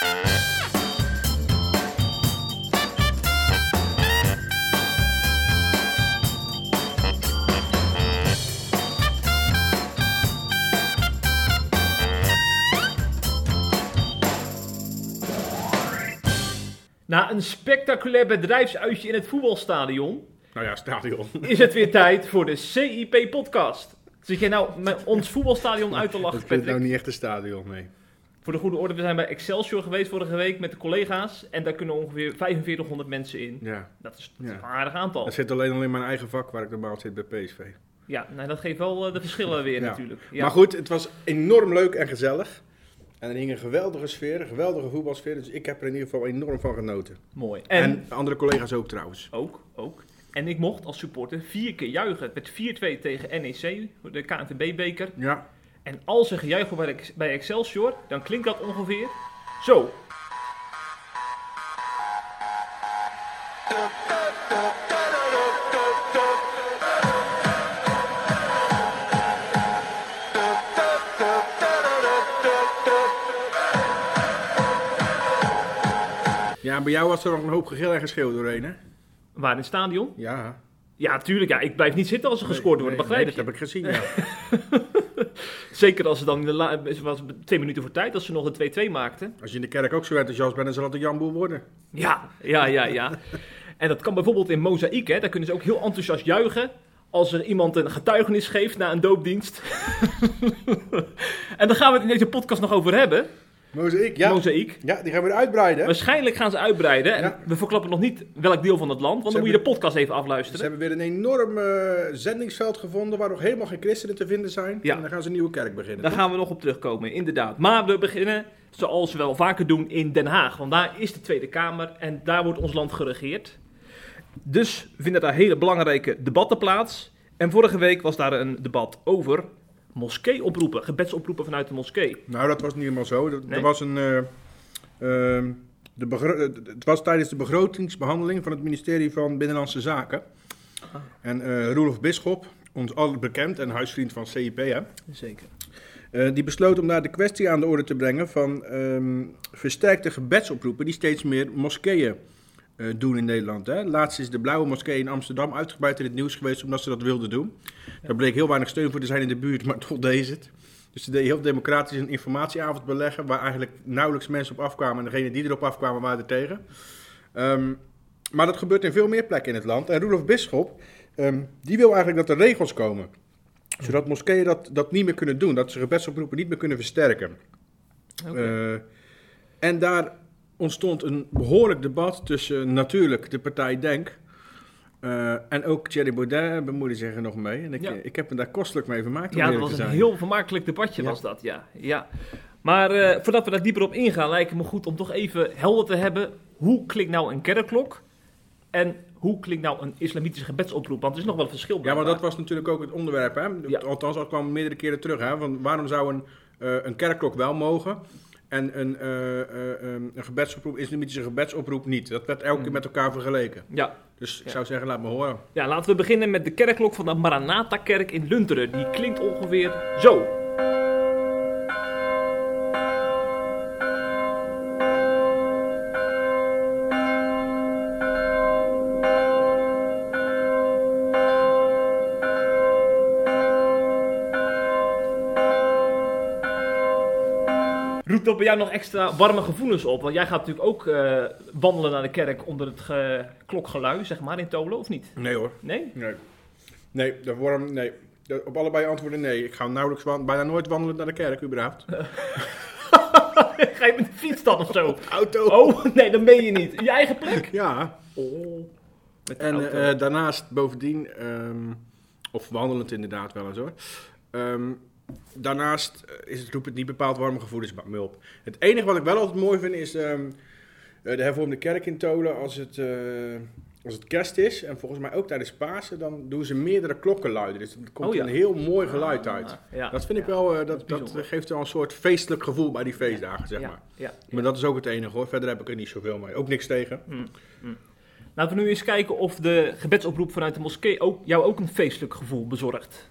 Na een spectaculair bedrijfsuitje in het voetbalstadion Nou ja, stadion. is het weer tijd voor de CIP-podcast. Zit jij nou met ons voetbalstadion uit te lachen, vindt Patrick? nou niet echt een stadion, nee. Voor de goede orde, we zijn bij Excelsior geweest vorige week met de collega's. En daar kunnen ongeveer 4500 mensen in. Ja. Dat is een aardig aantal. Dat zit alleen al in mijn eigen vak waar ik normaal zit bij PSV. Ja, nou, dat geeft wel eh, de verschillen weer natuurlijk. Ja. Maar goed, het was enorm leuk en gezellig. En er hing een geweldige sfeer, een geweldige voetbalsfeer. Dus ik heb er in ieder geval enorm van genoten. Mooi. En, En, andere collega's ook trouwens. ook, ook. En ik mocht als supporter vier keer juichen. Werd 4-2 tegen NEC, de KNVB-beker. Ja. En als er gejuich wordt bij, Excelsior, dan klinkt dat ongeveer zo. Ja, bij jou was er nog een hoop gegil en geschreeuw doorheen, hè? Waar in het stadion? Ja. Ja, tuurlijk. Ja, ik blijf niet zitten als er gescoord wordt, Nee, begrijp nee, je. dat heb ik gezien, ja. Zeker als ze dan in de la- was twee minuten voor tijd, als ze nog een 2-2 maakten. Als je in de kerk ook zo enthousiast bent, dan zal het een Jan Boer worden. Ja, ja, ja, ja. En dat kan bijvoorbeeld in Mozaïek, hè. Daar kunnen ze ook heel enthousiast juichen. Als er iemand een getuigenis geeft na een doopdienst. en daar gaan we het in deze podcast nog over hebben. Mozaïek, ja. Mozaïek. Ja, die gaan we uitbreiden? Waarschijnlijk gaan ze uitbreiden. En Ja. we verklappen nog niet welk deel van het land, want dan moet je de podcast even Ze afluisteren. hebben weer een enorm eh, zendingsveld gevonden waar nog helemaal geen christenen te vinden zijn. Ja. En dan gaan ze een nieuwe kerk beginnen. Daar gaan we nog op terugkomen, inderdaad. Maar we beginnen zoals we wel vaker doen in Den Haag. Want daar is de Tweede Kamer en daar wordt ons land geregeerd. Dus vinden daar hele belangrijke debatten plaats. En vorige week was daar een debat over moskeeoproepen, gebedsoproepen vanuit de moskee. Nou, dat was niet helemaal zo. Er, Nee? er was een, eh, ehm, de eh, het was tijdens de begrotingsbehandeling van het ministerie van Binnenlandse Zaken. Ah. En eh Roelof Bisschop, ons al bekend en huisvriend van CIP, hè, Zeker. die besloot om daar de kwestie aan de orde te brengen van ehm, versterkte gebedsoproepen die steeds meer moskeeën doen in Nederland. Hè. Laatst is de Blauwe Moskee in Amsterdam uitgebreid in het nieuws geweest omdat ze dat wilden doen. Daar bleek heel weinig steun voor te zijn in de buurt, maar toch deed ze het. Dus ze deden heel democratisch een informatieavond beleggen waar eigenlijk nauwelijks mensen op afkwamen. En degenen die erop afkwamen waren er tegen. Ehm, maar dat gebeurt in veel meer plekken in het land. En Roelof Bisschop, ehm, die wil eigenlijk dat er regels komen. Zodat moskeeën dat, dat niet meer kunnen doen. Dat ze gebedsoproepen niet meer kunnen versterken. Eh, en daar ontstond een behoorlijk debat tussen eh, natuurlijk de partij Denk... eh, en ook Thierry Baudet bemoeide zich er nog mee. En ik, Ja. ik heb me daar kostelijk mee vermaakt. om ja, dat was een heel vermakelijk debatje, Ja. was dat, ja. ja. Maar eh, voordat we daar dieper op ingaan, lijkt het me goed om toch even helder te hebben... hoe klinkt nou een kerkklok en hoe klinkt nou een islamitische gebedsoproep? Want er is nog wel een verschil Ja, maar dat was natuurlijk ook het onderwerp. Hè? Ja. Althans, dat kwam meerdere keren terug. Hè? Van waarom zou een, eh, een kerkklok wel mogen en een, eh, eh, ehm, een gebedsoproep, islamitische gebedsoproep niet? Dat werd elke keer Hmm. met elkaar vergeleken. Ja. Dus ik Ja. zou zeggen, laat me horen. ja, laten we beginnen met de kerkklok van de Maranatha-kerk in Lunteren. Die klinkt ongeveer zo. Dat bij jou nog extra warme gevoelens op? Want jij gaat natuurlijk ook eh, wandelen naar de kerk onder het ge- klokgelui, zeg maar, in Tolen, of niet? Nee hoor. Nee? Nee. Nee, de worm, nee. De- op allebei antwoorden nee. Ik ga nauwelijks wan- bijna nooit wandelen naar de kerk, überhaupt. Ga je met de fiets dan of zo? Auto. Oh, nee, dan ben je niet. In je eigen plek? Ja. Oh. En eh, daarnaast bovendien, ehm, of wandelend inderdaad wel eens hoor. Ehm, daarnaast eh, is het, roept het niet bepaald warme gevoelens bij me op. Het enige wat ik wel altijd mooi vind is ehm, eh, de hervormde kerk in Tolen als het, eh, als het kerst is. En volgens mij ook tijdens Pasen, dan doen ze meerdere klokken luiden. Dus er komt Oh ja. een heel mooi geluid uit. Ah, ja. Dat vind ik wel, dat dat, geeft wel een soort feestelijk gevoel bij die feestdagen, zeg maar. Ja, Maar dat is ook het enige hoor. Verder heb ik er niet zoveel mee. Ook niks tegen. Mm, mm. Laten we nu eens kijken of de gebedsoproep vanuit de moskee ook, jou ook een feestelijk gevoel bezorgt.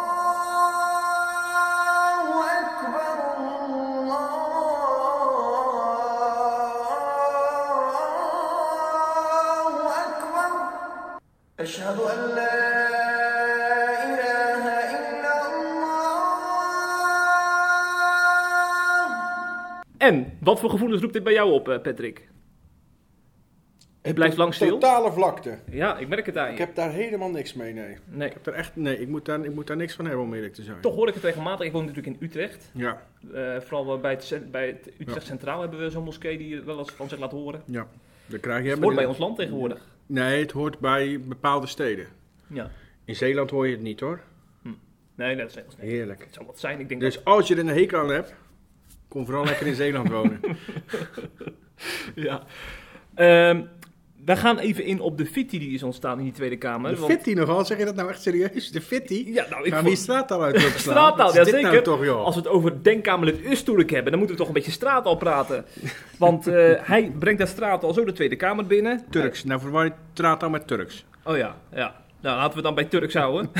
wat voor gevoelens roept dit bij jou op, eh, Patrick? Het blijft lang stil. Totale vlakte. Ja, ik merk het aan je. Ik heb daar helemaal niks mee, nee. Nee. Ik heb er echt, nee, ik moet daar, ik moet daar niks van hebben om eerlijk te zijn. Toch hoor ik het regelmatig. Ik woon natuurlijk in Utrecht. Ja, Eh, vooral bij het, bij het Utrecht Centraal hebben we zo'n moskee die wel eens van zich laat horen. ja. Dan krijg je Het hoort bij ons land tegenwoordig. Nee, het hoort bij bepaalde steden. Ja. In Zeeland hoor je het niet hoor. Nee, dat is. Heerlijk. Het zou wat zijn. Ik denk Dus als je er een hekel aan hebt, kom vooral lekker in Zeeland wonen. Ja. We gaan even in op de fitty die is ontstaan in die Tweede Kamer. De want- fitty nogal, zeg je dat nou echt serieus? De fitty? Ja, nou, ik Gaan we vond- straattaal uit? Straattaal, ja dit zeker. nou toch joh? Als we het over Denkkamerlid Usturk hebben, dan moeten we toch een beetje straattaal praten. Want eh, hij brengt dat straattaal zo de Tweede Kamer binnen. Turks, nou verwar je straattaal met Turks. Oh ja, ja. Nou, laten we dan bij Turks houden.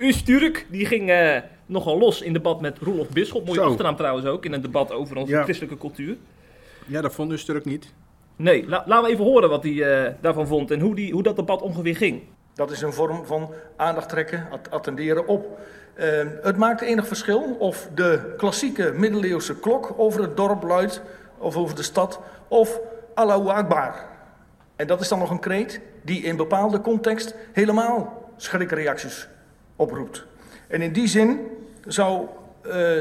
Usturk, die ging eh, nogal los in debat met Roelof Bisschop. Mooie Zo. achternaam trouwens ook, in een debat over onze Ja. christelijke cultuur. Ja, dat vond dus Turk niet. Nee, la- laten we even horen wat hij eh, daarvan vond en hoe, die, hoe dat debat ongeveer ging. Dat is een vorm van aandacht trekken, at- attenderen op. Eh, het maakt enig verschil of de klassieke middeleeuwse klok over het dorp luidt, of over de stad, of Allahu Akbar. En dat is dan nog een kreet die in bepaalde context helemaal schrikreacties oproept. En in die zin zou, eh,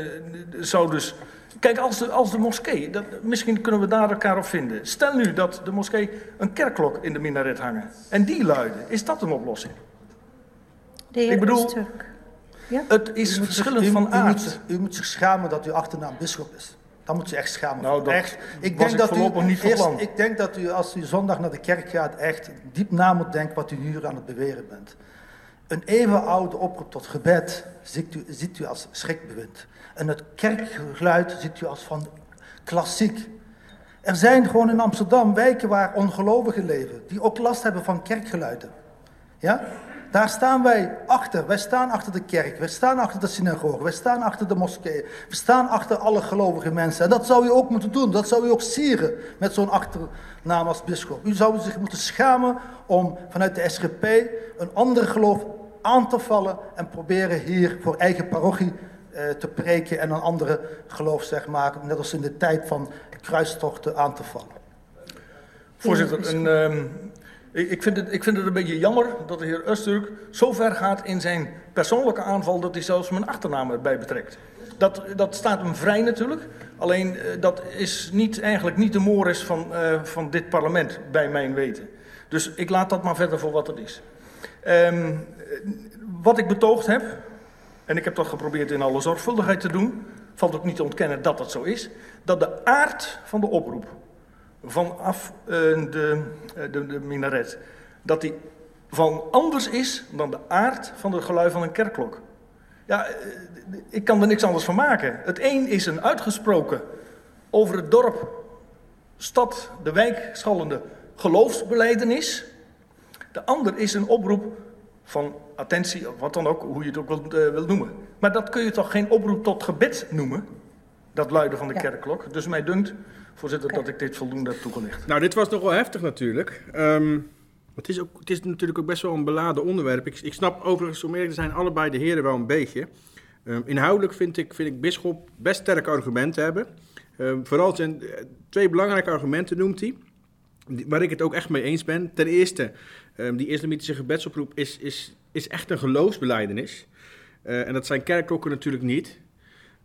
zou dus. Kijk, als de, als de moskee, dat, misschien kunnen we daar elkaar op vinden. Stel nu dat de moskee een kerkklok in de minaret hangen. En die luiden. Is dat een oplossing? De heer Ik bedoel- Usturk. Het is U verschillend zich- u- van u aard. moet, u moet zich schamen dat uw achternaam Bisschop is. Dan moet je echt schamen. Nou, dat echt. was ik voorlopig niet eerst. Ik denk dat u als u zondag naar de kerk gaat echt diep na moet denken wat u hier aan het beweren bent. Een eeuwenoude oproep tot gebed ziet u, ziet u als schrikbewind. En het kerkgeluid ziet u als van klassiek. Er zijn gewoon in Amsterdam wijken waar ongelovigen leven, die ook last hebben van kerkgeluiden. Ja? Daar staan wij achter. Wij staan achter de kerk. Wij staan achter de synagoge. Wij staan achter de moskee. We staan achter alle gelovige mensen. En dat zou u ook moeten doen. Dat zou u ook sieren met zo'n achternaam als bischop. U zou zich moeten schamen om vanuit de SGP een ander geloof aan te vallen en proberen hier voor eigen parochie eh, te preken en een andere geloof, zeg maar, net als in de tijd van kruistochten aan te vallen. Voorzitter, een, ehm, ik, vind het, ik vind het een beetje jammer dat de heer Usturk zo ver gaat in zijn persoonlijke aanval dat hij zelfs mijn achternaam erbij betrekt. Dat, dat staat hem vrij natuurlijk, alleen eh, dat is niet, eigenlijk niet de mores van, eh, van dit parlement, bij mijn weten. Dus ik laat dat maar verder voor wat het is. Ehm, wat ik betoogd heb, en ik heb dat geprobeerd in alle zorgvuldigheid te doen, valt ook niet te ontkennen dat dat zo is, dat de aard van de oproep vanaf eh, de, eh, de, de minaret, dat die van anders is dan de aard van het geluid van een kerkklok. Ja, eh, ik kan er niks anders van maken. Het een is een uitgesproken over het dorp, stad, de wijk schallende geloofsbeleidenis. De ander is een oproep van attentie, of wat dan ook, hoe je het ook wilt, eh, wilt noemen. Maar dat kun je toch geen oproep tot gebed noemen? Dat luiden van de Ja. kerkklok. Dus mij dunkt, voorzitter, dat ik dit voldoende heb toegelicht. Nou, dit was nog wel heftig natuurlijk. Ehm, het, is ook, het is natuurlijk ook best wel een beladen onderwerp. Ik, ik snap overigens, om eerlijk te zijn, allebei de heren wel een beetje. Ehm, inhoudelijk vind ik, vind ik Bisschop best sterke argumenten hebben. Ehm, vooral zijn eh, twee belangrijke argumenten noemt hij. Waar ik het ook echt mee eens ben. Ten eerste, ehm, die islamitische gebedsoproep is, is, is echt een geloofsbeleidenis. Eh, en dat zijn kerkklokken natuurlijk niet.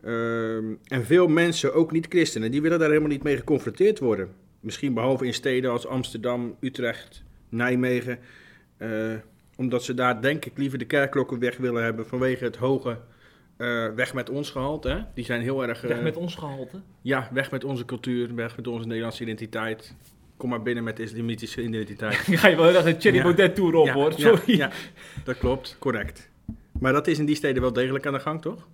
Ehm, en veel mensen, ook niet-christenen, die willen daar helemaal niet mee geconfronteerd worden. Misschien behalve in steden als Amsterdam, Utrecht, Nijmegen. eh, omdat ze daar denk ik liever de kerkklokken weg willen hebben vanwege het hoge eh, weg met ons gehalte. Hè? Die zijn heel erg... Weg met ons gehalte. Ja, weg met onze cultuur, weg met onze Nederlandse identiteit. Kom maar binnen met de islamitische identiteit. Dan ga je wel erg een Thierry Ja. Baudet tour op Ja, hoor. ja, Sorry. Ja, dat klopt, correct. Maar dat is in die steden wel degelijk aan de gang, toch?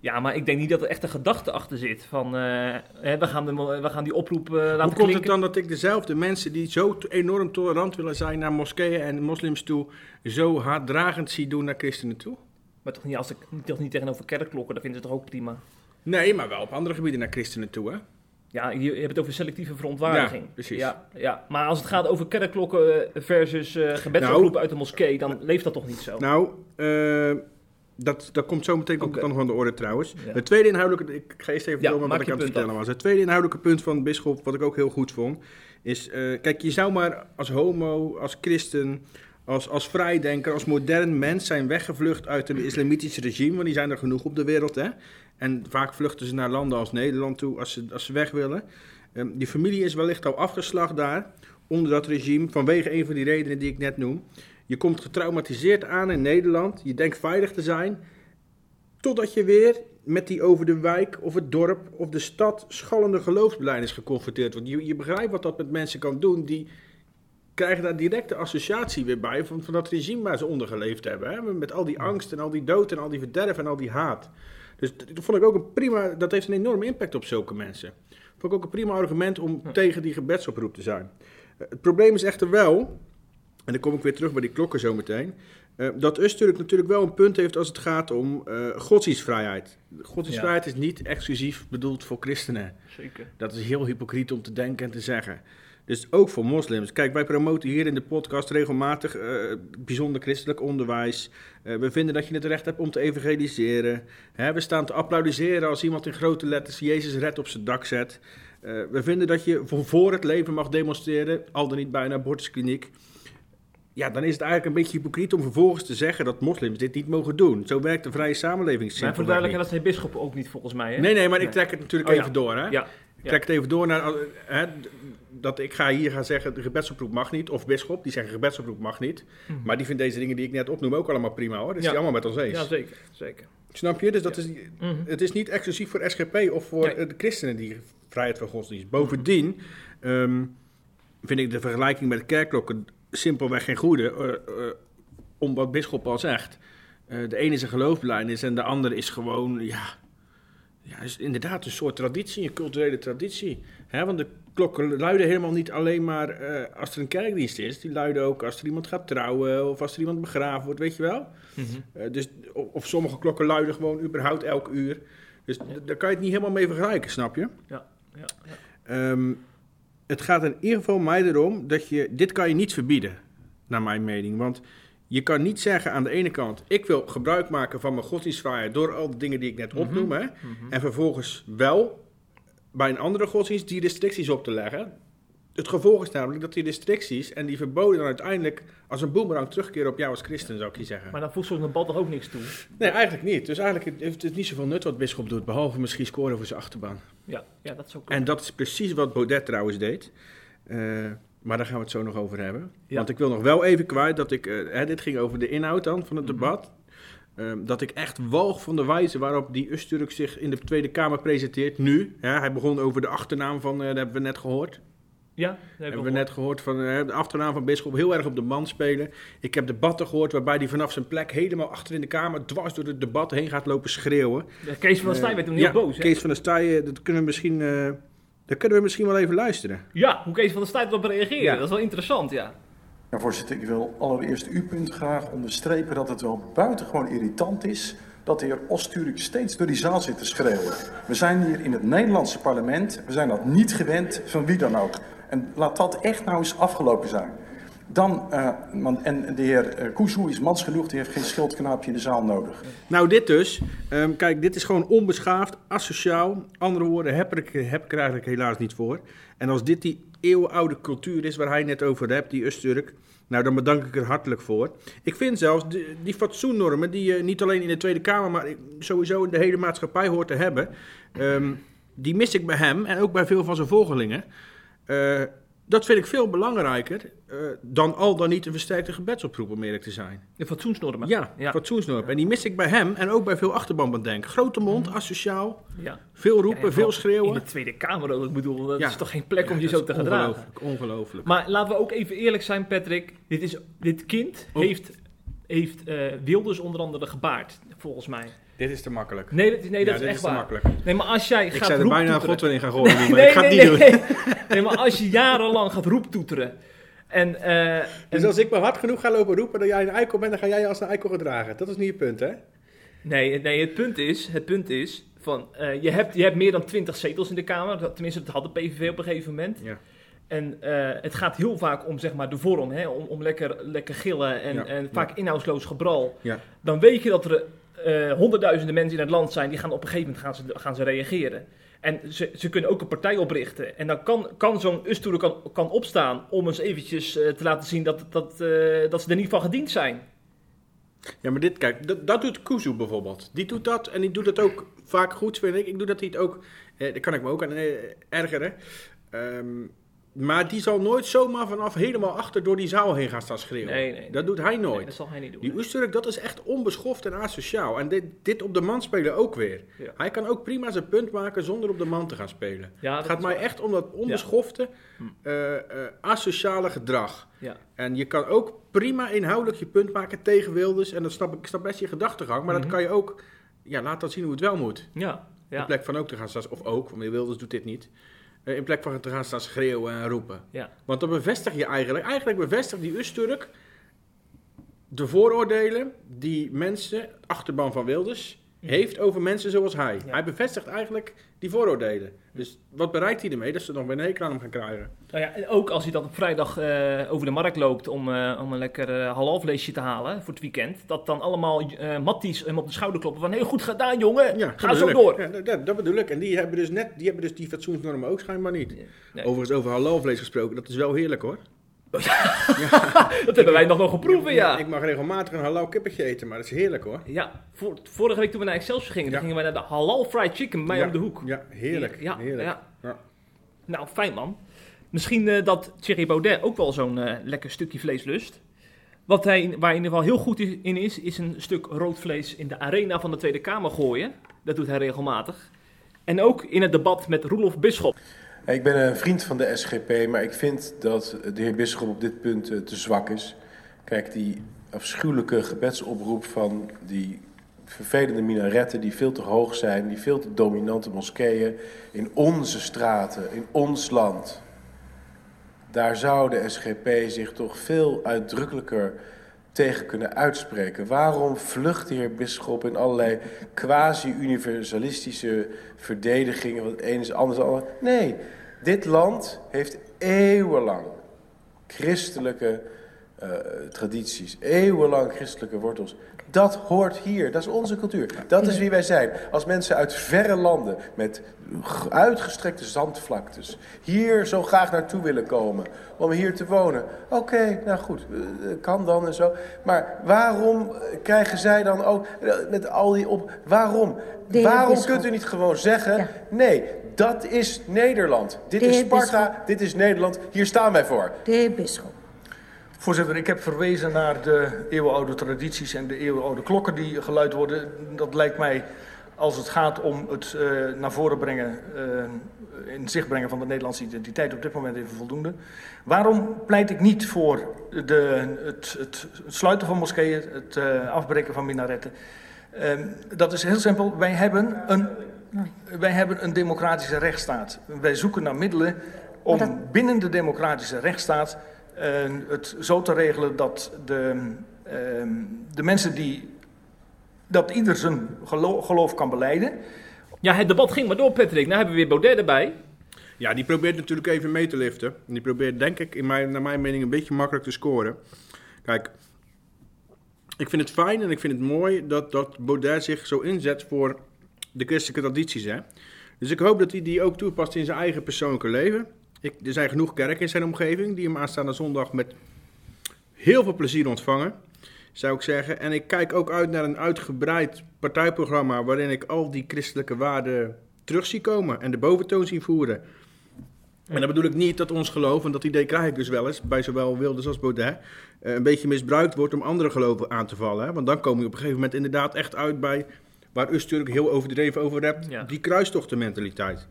Ja, maar ik denk niet dat er echt een gedachte achter zit. Van, eh, hè, we, gaan de, we gaan die oproep eh, laten Hoe komt klinken. het dan dat ik dezelfde mensen die zo enorm tolerant willen zijn naar moskeeën en moslims toe, zo haatdragend zie doen naar christenen toe? Maar toch niet, als ik, toch niet tegenover kerkklokken, dat vinden ze toch ook prima. Nee, maar wel op andere gebieden naar christenen toe, hè? Ja, je, hebt het over selectieve verontwaardiging. Ja, precies. Ja, ja. Maar als het gaat over kerkklokken eh, versus eh gebedsoproepen uit de moskee, dan leeft dat toch niet zo? Nou, eh, dat, dat komt zo meteen dan nog aan de orde trouwens. Ja. Het tweede inhoudelijke, ik ga eerst even Ja, door wat ik aan het vertellen af. was. Het tweede inhoudelijke punt van bisschop, wat ik ook heel goed vond, is, eh, kijk, je zou maar als homo, als christen, als, als vrijdenker, als modern mens zijn weggevlucht uit een islamitisch regime, want die zijn er genoeg op de wereld, hè. En vaak vluchten ze naar landen als Nederland toe als ze, als ze weg willen. Ehm, die familie is wellicht al afgeslacht daar, onder dat regime, vanwege een van die redenen die ik net noem. Je komt getraumatiseerd aan in Nederland, je denkt veilig te zijn, totdat je weer met die over de wijk of het dorp of de stad schallende geloofsbeleiders geconfronteerd wordt. Je, je begrijpt wat dat met mensen kan doen, die krijgen daar directe associatie weer bij van, van dat regime waar ze onder geleefd hebben. Hè? Met al die angst en al die dood en al die verderf en al die haat. Dus dat vond ik ook een prima, dat heeft een enorme impact op zulke mensen. Vond ik ook een prima argument om tegen die gebedsoproep te zijn. Eh, Het probleem is echter wel, en dan kom ik weer terug bij die klokken zometeen, eh, dat Usturk natuurlijk wel een punt heeft als het gaat om eh godsdienstvrijheid. Godsdienstvrijheid is niet exclusief bedoeld voor christenen. Zeker. Dat is heel hypocriet om te denken en te zeggen. Dus ook voor moslims. Kijk, wij promoten hier in de podcast regelmatig eh, bijzonder christelijk onderwijs. Eh, we vinden dat je het recht hebt om te evangeliseren. Hè, we staan te applaudisseren als iemand in grote letters Jezus red op zijn dak zet. Eh, we vinden dat je voor, voor het leven mag demonstreren, al dan niet bij een abortuskliniek. Ja, dan is het eigenlijk een beetje hypocriet om vervolgens te zeggen dat moslims dit niet mogen doen. Zo werkt de vrije samenleving Maar voor duidelijkheid, dat zei bisschop ook niet volgens mij, hè? Nee, nee, maar ik trek het natuurlijk Oh, ja. even door, hè? Ja. Ik trek het even door naar hè, dat ik ga hier gaan zeggen de gebedsoproep mag niet. Of bisschop, die zeggen gebedsoproep mag niet. Maar die vindt deze dingen die ik net opnoem ook allemaal prima hoor. Dat is Mhm. Ja. die allemaal met ons eens. Ja, zeker. zeker. Snap je? Dus dat is, Mhm. het is niet exclusief voor SGP of voor Nee. de christenen die vrijheid van godsdienst. Bovendien ehm, vind ik de vergelijking met de kerkklokken simpelweg geen goede. eh, eh, om wat bisschop al zegt. Eh, de ene is een geloofbelijdenis en de andere is gewoon, ja, ja, is inderdaad een soort traditie, een culturele traditie. Hè, want de klokken luiden helemaal niet alleen maar eh, als er een kerkdienst is. Die luiden ook als er iemand gaat trouwen of als er iemand begraven wordt, weet je wel. Mhm. Eh, dus, of, of sommige klokken luiden gewoon überhaupt elk uur. Dus daar kan je het niet helemaal mee vergelijken, snap je? Ja, ja, ja. Ehm, het gaat in ieder geval mij erom dat je... Dit kan je niet verbieden, naar mijn mening. Want je kan niet zeggen aan de ene kant... ik wil gebruik maken van mijn godsdienstvrijheid... door al de dingen die ik net opnoem. Hè, En vervolgens wel bij een andere godsdienst die restricties op te leggen. Het gevolg is namelijk dat die restricties en die verboden... dan uiteindelijk als een boemerang terugkeren op jou als christen, zou ik je zeggen. Maar dan voegt zo'n debat toch ook niks toe? Nee, eigenlijk niet. Dus eigenlijk heeft het niet zoveel nut wat Bisschop doet, behalve misschien scoren voor zijn achterban. Ja, ja dat is ook... En dat is precies wat Baudet trouwens deed. Eh, maar daar gaan we het zo nog over hebben. Ja. Want ik wil nog wel even kwijt dat ik, eh, hè, dit ging over de inhoud dan van het Mhm. debat. Eh, dat ik echt walg van de wijze waarop die Usturk zich in de Tweede Kamer presenteert nu. Hij begon over de achternaam van, eh, dat hebben we net gehoord. Ja, dat heb ik Hebben we net gehoord van eh, de achternaam van Bisschop heel erg op de man spelen. Ik heb debatten gehoord waarbij hij vanaf zijn plek helemaal achter in de Kamer dwars door het debat heen gaat lopen schreeuwen. Ja, Kees van der Staaij werd toen heel boos, hè? Kees van der Staaij, dat kunnen we misschien, dat kunnen we misschien wel even luisteren. Ja, hoe Kees van der Staaij erop reageerde. Ja. Dat is wel interessant, ja. Ja, voorzitter, ik wil allereerst uw punt graag onderstrepen dat het wel buitengewoon irritant is dat de heer Osturk steeds door die zaal zit te schreeuwen. We zijn hier in het Nederlandse parlement, we zijn dat niet gewend van wie dan ook. En laat dat echt nou eens afgelopen zijn. Dan, eh, man, en de heer eh, Kuzu is mans genoeg, die heeft geen schildknaapje in de zaal nodig. Nou, dit dus. Ehm, kijk, dit is gewoon onbeschaafd, asociaal. Andere woorden heb ik, heb ik er eigenlijk helaas niet voor. En als dit die eeuwenoude cultuur is waar hij net over hebt, die Usturk... Nou, dan bedank ik er hartelijk voor. Ik vind zelfs die, fatsoennormen die je niet alleen in de Tweede Kamer... maar sowieso in de hele maatschappij hoort te hebben... ehm, die mis ik bij hem en ook bij veel van zijn volgelingen. Eh, dat vind ik veel belangrijker eh, dan al dan niet een versterkte gebedsoproep, om eerlijk te zijn. De fatsoensnormen. Ja, ja. fatsoensnorm. En die mis ik bij hem en ook bij veel achterban Denk. Grote mond, asociaal, ja. veel roepen, en veel schreeuwen. In de Tweede Kamer ook, ik bedoel, dat is toch geen plek om je zo te gedragen. Ongelooflijk, ongelooflijk. Maar laten we ook even eerlijk zijn, Patrick. Dit, is, dit kind Oh. heeft, heeft eh, Wilders onder andere gebaard, volgens mij. Dit is te makkelijk. Nee, dat, nee, dat Ja, is dit echt te waar. makkelijk. Nee, maar als jij Ik gaat zou er bijna een roeptoeteren- god in gaan gooien, nu, maar nee, ik ga het nee, niet nee, doen. Nee. nee, maar als je jarenlang gaat roeptoeteren... En, eh, Dus en- als ik maar hard genoeg ga lopen roepen dat jij een eikel bent, dan ga jij je als een eikel gedragen. Dat is niet je punt, hè? Nee, nee het, punt is, het punt is, Van, eh, je, hebt, je hebt meer dan 20 zetels in de Kamer. Tenminste, dat had de PVV op een gegeven moment. Ja. En eh, het gaat heel vaak om zeg maar, de vorm, hè? Om, om lekker, lekker gillen en, Ja, en ja. vaak inhoudsloos gebral. Ja. Dan weet je dat er eh, honderdduizenden mensen in het land zijn die gaan op een gegeven moment gaan ze, gaan ze reageren. En ze, ze kunnen ook een partij oprichten. En dan kan, kan zo'n Ustoer kan, kan opstaan om eens eventjes eh, te laten zien dat, dat, eh, dat ze er niet van gediend zijn. Ja, maar dit, kijk, dat, dat doet Kuzu bijvoorbeeld. Die doet dat en die doet het ook vaak goed, vind ik. Ik doe dat hij het ook, eh, daar kan ik me ook aan ergeren. Ehm, maar die zal nooit zomaar vanaf helemaal achter door die zaal heen gaan staan schreeuwen. Nee, nee. Dat doet hij nooit. Nee, dat zal hij niet doen. Die Oesterk, dat is echt onbeschoft en asociaal. En dit, dit op de man spelen ook weer. Ja. Hij kan ook prima zijn punt maken zonder op de man te gaan spelen. Ja, het gaat mij waar. echt om dat onbeschofte, Hm. eh, eh, asociale gedrag. Ja. En je kan ook prima inhoudelijk je punt maken tegen Wilders. En dat snap ik, snap best je gedachtegang. Maar Mhm. dat kan je ook, ja, laat dat zien hoe het wel moet. Ja, ja, plek van ook te gaan staan, of ook, want Wilders doet dit niet. Eh, in plek van te gaan staan schreeuwen en roepen. ja. Want dan bevestig je eigenlijk, eigenlijk bevestigt die Usturk de vooroordelen die mensen, achterban van Wilders, heeft over mensen zoals hij. Ja. Hij bevestigt eigenlijk die vooroordelen. Dus wat bereikt hij ermee? Dat ze nog weer een hekel aan hem gaan krijgen. Nou ja, en ook als hij dan op vrijdag eh, over de markt loopt om, eh, om een lekker uh, halalvleesje te halen voor het weekend. Dat dan allemaal eh matties hem op de schouder kloppen van heel goed gedaan jongen, Ja, ga zo door. Ja, dat- dat, dat bedoel ik. En die hebben dus net, die hebben dus die fatsoensnormen ook schijnbaar niet. Nee. Overigens over halalvlees gesproken, dat is wel heerlijk hoor. Dat hebben wij nog nog geproeven, ja. Ik mag regelmatig een halal kippetje eten, maar dat is heerlijk hoor. Ja, voor, vorige week toen we naar Excelsior gingen, dan gingen wij naar de halal fried chicken bij om de hoek. Ja, heerlijk. Ja, heerlijk. Nou, fijn man. Misschien eh, dat Thierry Baudet ook wel zo'n eh, lekker stukje vlees lust. Wat hij, waar hij in ieder geval heel goed in is, is een stuk rood vlees in de arena van de Tweede Kamer gooien. Dat doet hij regelmatig. En ook in het debat met Roelof Bisschop. Ik ben een vriend van de SGP, maar ik vind dat de heer Bisschop op dit punt eh, te zwak is. Kijk, die afschuwelijke gebedsoproep van die vervelende minaretten die veel te hoog zijn, die veel te dominante moskeeën in onze straten, in ons land. Daar zou de SGP zich toch veel uitdrukkelijker tegen kunnen uitspreken. Waarom vlucht de heer Bisschop in allerlei quasi-universalistische verdedigingen, wat het een is anders dan het ander? Nee, dit land heeft eeuwenlang christelijke eh, tradities, eeuwenlang christelijke wortels. Dat hoort hier, dat is onze cultuur. Dat is wie wij zijn. Als mensen uit verre landen met uitgestrekte zandvlaktes hier zo graag naartoe willen komen om hier te wonen. Oké, nou goed, eh, kan dan en zo. Maar waarom krijgen zij dan ook eh, met al die op... Waarom? Waarom kunt u niet gewoon zeggen... Nee, dat is Nederland. Dit is Sparta, dit is Nederland. Hier staan wij voor. De heer Bisschop. Voorzitter, ik heb verwezen naar de eeuwenoude tradities en de eeuwenoude klokken die geluid worden. Dat lijkt mij, als het gaat om het eh, naar voren brengen, eh, in zicht brengen van de Nederlandse identiteit, op dit moment even voldoende. Waarom pleit ik niet voor de, het, het, het sluiten van moskeeën, het eh, afbreken van minaretten? Ehm, dat is heel simpel. Wij hebben, een, wij hebben een democratische rechtsstaat. Wij zoeken naar middelen om dat- binnen de democratische rechtsstaat eh, het zo te regelen dat de, ehm, de mensen die. dat ieder zijn gelo- geloof kan beleiden. Ja, het debat ging maar door, Patrick. Nou hebben we weer Baudet erbij. Ja, die probeert natuurlijk even mee te liften. En die probeert, denk ik, in mijn, naar mijn mening, een beetje makkelijk te scoren. Kijk, ik vind het fijn en ik vind het mooi dat, dat Baudet zich zo inzet voor de christelijke tradities. Hè? Dus ik hoop dat hij die ook toepast in zijn eigen persoonlijke leven. Ik, er zijn genoeg kerken in zijn omgeving die hem aanstaande zondag met heel veel plezier ontvangen, zou ik zeggen. En ik kijk ook uit naar een uitgebreid partijprogramma waarin ik al die christelijke waarden terug zie komen en de boventoon zie voeren. En dan bedoel ik niet dat ons geloof, en dat idee krijg ik dus wel eens, bij zowel Wilders als Baudet, eh, een beetje misbruikt wordt om andere geloven aan te vallen. Hè? Want dan kom je op een gegeven moment inderdaad echt uit bij, waar Usturk heel overdreven over hebt, Ja. die kruistochtenmentaliteit.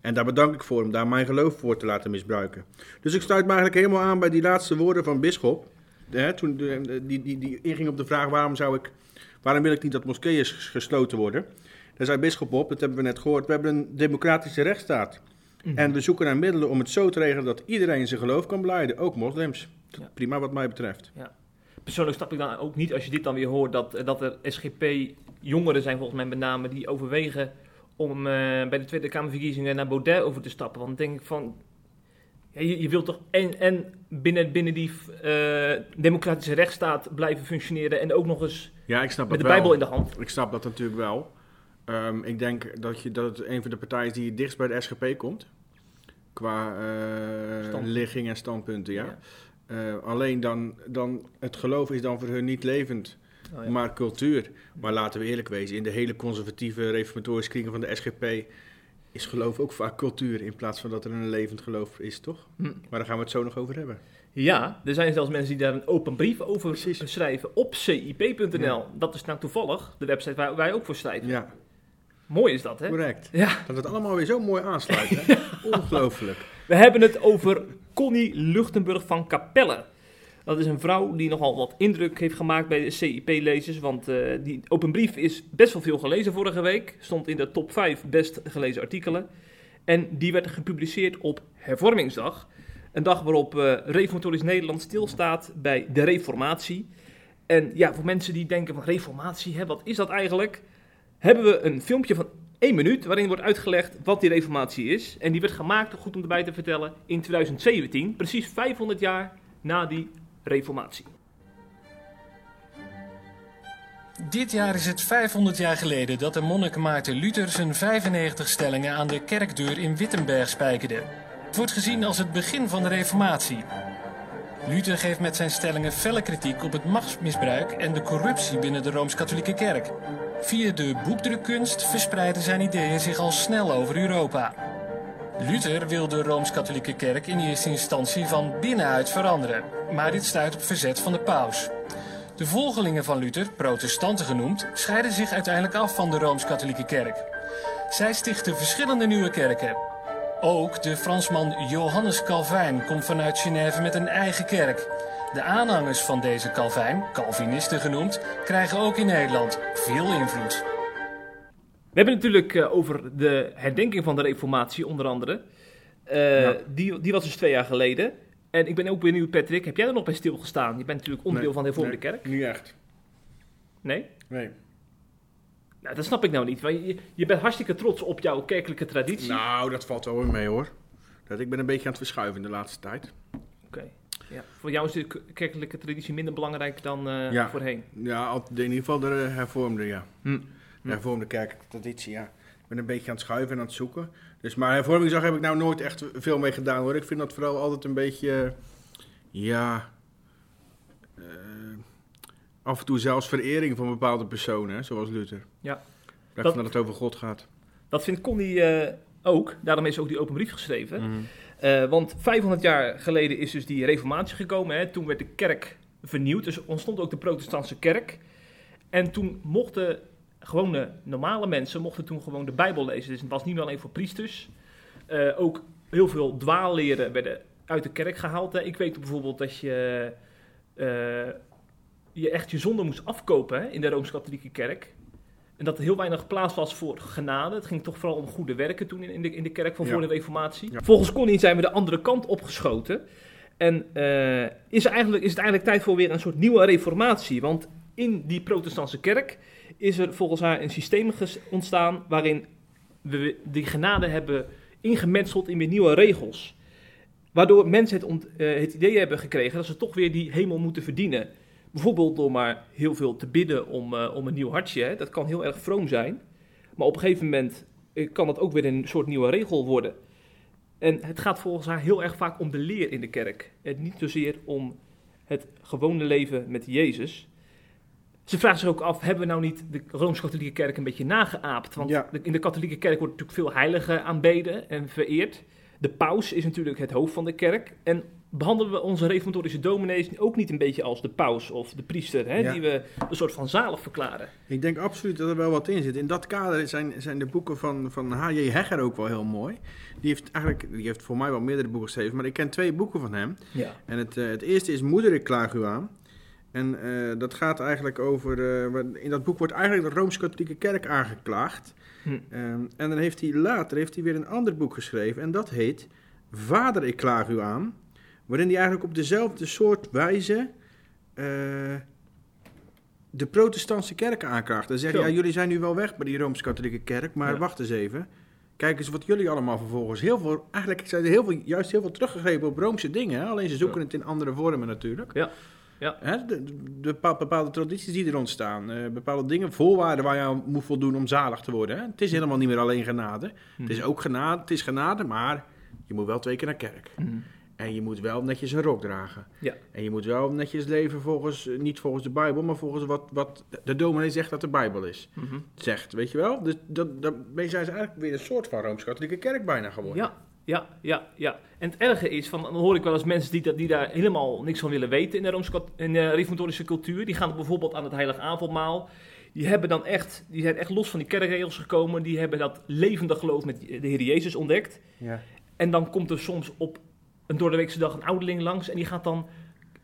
En daar bedank ik voor om daar mijn geloof voor te laten misbruiken. Dus ik sluit me eigenlijk helemaal aan bij die laatste woorden van Bisschop. Hè, toen de, die, die, die inging op de vraag waarom, zou ik, waarom wil ik niet dat moskeeën ges- gesloten worden. Daar zei Bisschop op, dat hebben we net gehoord, we hebben een democratische rechtsstaat. En we zoeken naar middelen om het zo te regelen dat iedereen zijn geloof kan beleiden, ook moslims. Ja. Prima wat mij betreft. Persoonlijk snap ik dan ook niet, als je dit dan weer hoort, dat, dat er SGP-jongeren zijn volgens mij met name die overwegen om eh, bij de Tweede Kamerverkiezingen naar Baudet over te stappen. Want dan denk ik van, ja, je, je wilt toch en, en binnen, binnen die eh, democratische rechtsstaat blijven functioneren en ook nog eens Ja, ik snap met de wel. Bijbel in de hand. Ik snap dat natuurlijk wel. Ehm, ik denk dat, je, dat het een van de partijen is die het dichtst bij de SGP komt. Qua Standpunt. ligging en standpunten, ja. Ja. Eh, alleen dan, dan, het geloof is dan voor hun niet levend, Oh, ja. maar cultuur. Maar laten we eerlijk wezen, in de hele conservatieve reformatorische kringen van de SGP is geloof ook vaak cultuur in plaats van dat er een levend geloof is, toch? Hm. Maar daar gaan we het zo nog over hebben. Ja, er zijn zelfs mensen die daar een open brief over Precies. schrijven op cip.nl. Ja. Dat is nou toevallig de website waar wij ook voor schrijven. Ja, Mooi is dat, hè? correct. Ja. Dat het allemaal weer zo mooi aansluit, hè? Ongelooflijk. We hebben het over Connie Luchtenburg van Capelle. Dat is een vrouw die nogal wat indruk heeft gemaakt bij de CIP-lezers. Want eh, die open brief is best wel veel gelezen vorige week. Stond in de top 5 best gelezen artikelen. En die werd gepubliceerd op Hervormingsdag. Een dag waarop eh Reformatorisch Nederland stilstaat bij de Reformatie. En ja, voor mensen die denken van Reformatie, hè, wat is dat eigenlijk? Hebben we een filmpje van één minuut waarin wordt uitgelegd wat die Reformatie is. En die werd gemaakt, goed om erbij te vertellen, in 2017. Precies 500 jaar na die Reformatie. Dit jaar is het 500 jaar geleden dat de monnik Maarten Luther zijn 95 stellingen aan de kerkdeur in Wittenberg spijkerde. Het wordt gezien als het begin van de Reformatie. Luther geeft met zijn stellingen felle kritiek op het machtsmisbruik en de corruptie binnen de Rooms-Katholieke Kerk. Via de boekdrukkunst verspreiden zijn ideeën zich al snel over Europa. Luther wil de Rooms-Katholieke Kerk in eerste instantie van binnenuit veranderen, maar dit stuit op verzet van de paus. De volgelingen van Luther, protestanten genoemd, scheiden zich uiteindelijk af van de Rooms-Katholieke Kerk. Zij stichten verschillende nieuwe kerken. Ook de Fransman Johannes Calvijn komt vanuit Genève met een eigen kerk. De aanhangers van deze Calvijn, Calvinisten genoemd, krijgen ook in Nederland veel invloed. We hebben het natuurlijk eh, over de herdenking van de Reformatie, onder andere. Eh, Ja. die, die was dus twee jaar geleden. En ik ben ook benieuwd, Patrick, heb jij er nog bij stilgestaan? Je bent natuurlijk onderdeel Nee, van de Hervormde nee, Kerk. Niet echt. Nee? Nee. Nou, dat snap ik nou niet. Want je, je bent hartstikke trots op jouw kerkelijke traditie. Nou, dat valt wel weer mee hoor. Dat, ik ben een beetje aan het verschuiven in de laatste tijd. Ja. Voor jou is de kerkelijke traditie minder belangrijk dan eh, Ja. voorheen. Ja, in ieder geval de hervormde, ja. Hm. De hervormde kerkelijke traditie, ja. Ik ben een beetje aan het schuiven en aan het zoeken. Dus, maar hervormingsdag heb ik nou nooit echt veel mee gedaan hoor. Ik vind dat vooral altijd een beetje, eh, ja... eh, af en toe zelfs verering van bepaalde personen, hè, zoals Luther. Ja. Dat- dat het over God gaat. Dat vindt Connie eh, ook. Daarom is ook die open brief geschreven. Mhm. Eh, want 500 jaar geleden is dus die reformatie gekomen. Hè? Toen werd de kerk vernieuwd. Dus ontstond ook de protestantse kerk. En toen mochten gewone normale mensen mochten toen gewoon de Bijbel lezen. Dus het was niet alleen voor priesters. Eh, ook heel veel dwaalleren werden uit de kerk gehaald. Hè? Ik weet bijvoorbeeld dat je, eh, je echt je zonde moest afkopen hè, in de Rooms-Katholieke kerk. En dat er heel weinig plaats was voor genade. Het ging toch vooral om goede werken toen in, de, in de kerk van Ja. voor de reformatie. Ja. Volgens Connie zijn we de andere kant opgeschoten. En eh, is, eigenlijk, is het eigenlijk tijd voor weer een soort nieuwe reformatie. Want in die protestantse kerk is er volgens haar een systeem ontstaan... waarin we die genade hebben ingemetseld in weer nieuwe regels. Waardoor mensen het, eh, het idee hebben gekregen dat ze toch weer die hemel moeten verdienen. Bijvoorbeeld door maar heel veel te bidden om, eh, om een nieuw hartje. Hè. Dat kan heel erg vroom zijn. Maar op een gegeven moment eh, kan dat ook weer een soort nieuwe regel worden. En het gaat volgens haar heel erg vaak om de leer in de kerk. En niet zozeer om het gewone leven met Jezus. Ze vraagt zich ook af, hebben we nou niet de Rooms-Katholieke kerk een beetje nageaapt? Want Ja. in de katholieke kerk wordt natuurlijk veel heiligen aanbeden en vereerd. De paus is natuurlijk het hoofd van de kerk. En behandelen we onze reformatorische dominees ook niet een beetje als de paus of de priester, hè, Ja. die we een soort van zalig verklaren? Ik denk absoluut dat er wel wat in zit. In dat kader zijn, zijn de boeken van, van H.J. Hegger ook wel heel mooi. Die heeft eigenlijk, die heeft voor mij wel meerdere boeken geschreven, maar ik ken twee boeken van hem. Ja. En het, eh, het eerste is Moeder, ik klaag u aan. En eh, dat gaat eigenlijk over, eh, in dat boek wordt eigenlijk de Rooms-Katholieke Kerk aangeklaagd. Hm. Ehm, en dan heeft hij later heeft hij weer een ander boek geschreven en dat heet Vader, ik klaag u aan. Waarin hij eigenlijk op dezelfde soort wijze eh, de protestantse kerken aanklaagt. Dan zeggen ja, jullie zijn nu wel weg bij die Rooms-Katholieke kerk, maar Ja. wacht eens even. Kijk eens wat jullie allemaal vervolgens. Heel veel, eigenlijk zijn er heel veel, juist heel veel teruggegrepen op Roomse dingen. Hè? Alleen ze zoeken het in andere vormen natuurlijk. Ja. Ja. Hè? De, de, de bepaal- bepaalde tradities die er ontstaan. eh, bepaalde dingen, voorwaarden waar je aan moet voldoen om zalig te worden. Hè? Het is helemaal niet meer alleen genade. Het is ook genade, het is genade, maar je moet wel twee keer naar kerk. Mhm. En je moet wel netjes een rok dragen. Ja. En je moet wel netjes leven volgens, eh, niet volgens de Bijbel, maar volgens wat, wat de dominee zegt dat de Bijbel is. Mhm. Zegt, weet je wel? Dus dat, daarmee zijn ze eigenlijk weer een soort van Rooms-Katholieke kerk bijna geworden. Ja, ja, ja, ja. En het erge is, van, dan hoor ik wel eens mensen die, dat, die daar helemaal niks van willen weten in de, Rooms in de reformatorische cultuur. Die gaan bijvoorbeeld aan het heilig avondmaal. Die, hebben dan echt, die zijn echt los van die kerkregels gekomen. Die hebben dat levende geloof met de Heer Jezus ontdekt. Ja. En dan komt er soms op een doordeweekse dag een ouderling langs. En die gaat dan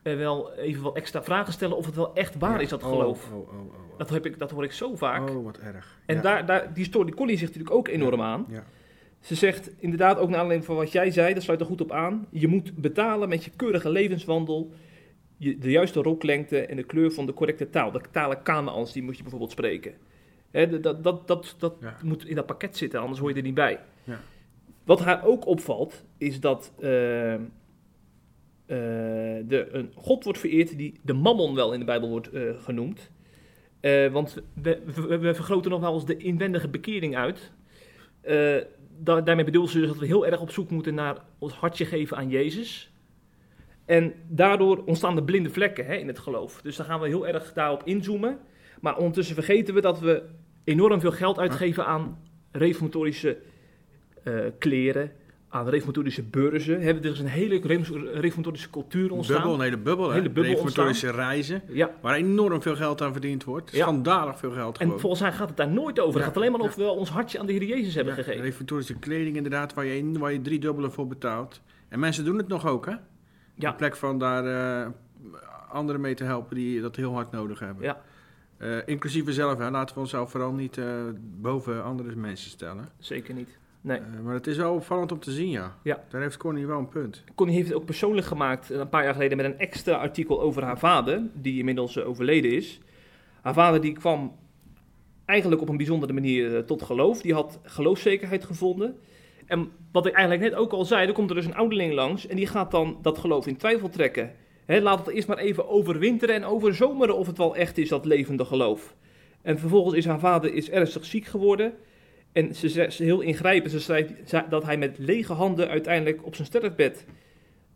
eh, wel even wat extra vragen stellen of het wel echt waar is, dat Oh, geloof. Oh, oh, oh, oh. Dat, heb ik, dat hoor ik zo vaak. Oh, wat erg. En Ja. daar, daar, die story, die Connie zegt natuurlijk ook enorm aan. Ja. Ze zegt inderdaad ook naar aanleiding van wat jij zei, dat sluit er goed op aan. Je moet betalen met je keurige levenswandel, je, de juiste roklengte en de kleur van de correcte taal. De talen Kanaans, die moet je bijvoorbeeld spreken. Dat dat, dat, dat Ja. moet in dat pakket zitten, anders hoor je er niet bij. Ja. Wat haar ook opvalt, is dat eh, de, een God wordt vereerd die de mammon wel in de Bijbel wordt eh, genoemd. Want we, vergroten nog wel eens de inwendige bekering uit. Da- daarmee bedoelen ze dus dat we heel erg op zoek moeten naar ons hartje geven aan Jezus. En daardoor ontstaan de blinde vlekken hè, in het geloof. Dus dan gaan we heel erg daarop inzoomen. Maar ondertussen vergeten we dat we enorm veel geld uitgeven aan reformatorische kleren, aan reformatorische beurzen. Er is een hele re- reformatorische cultuur ontstaan. Bubbel, een hele bubbel. hè? Hele bubbel Reformatorische reizen, Ja, waar enorm veel geld aan verdiend wordt. Ja. Schandalig veel geld en gewoon. volgens mij gaat het daar nooit over. Het gaat alleen maar of we ons hartje aan de Heer Jezus hebben Ja, gegeven. Reformatorische kleding inderdaad, waar je, waar je drie dubbele voor betaalt. En mensen doen het nog ook, hè? Ja. In plek van daar eh, anderen mee te helpen die dat heel hard nodig hebben. Ja. Eh, inclusief we zelf, hè? laten we onszelf vooral niet eh, boven andere mensen stellen. Zeker niet. Nee. Eh, maar het is wel opvallend om te zien, ja. Ja. Daar heeft Connie wel een punt. Connie heeft het ook persoonlijk gemaakt eh, een paar jaar geleden met een extra artikel over haar vader, die inmiddels eh, overleden is. Haar vader die kwam eigenlijk op een bijzondere manier tot geloof. Die had geloofszekerheid gevonden. En wat ik eigenlijk net ook al zei, er komt er dus een ouderling langs en die gaat dan dat geloof in twijfel trekken. Laat het eerst maar even overwinteren en overzomeren of het wel echt is, dat levende geloof. En vervolgens is haar vader is ernstig ziek geworden. En ze zegt ze heel ingrijpend. Ze schrijft ze- dat hij met lege handen uiteindelijk op zijn sterfbed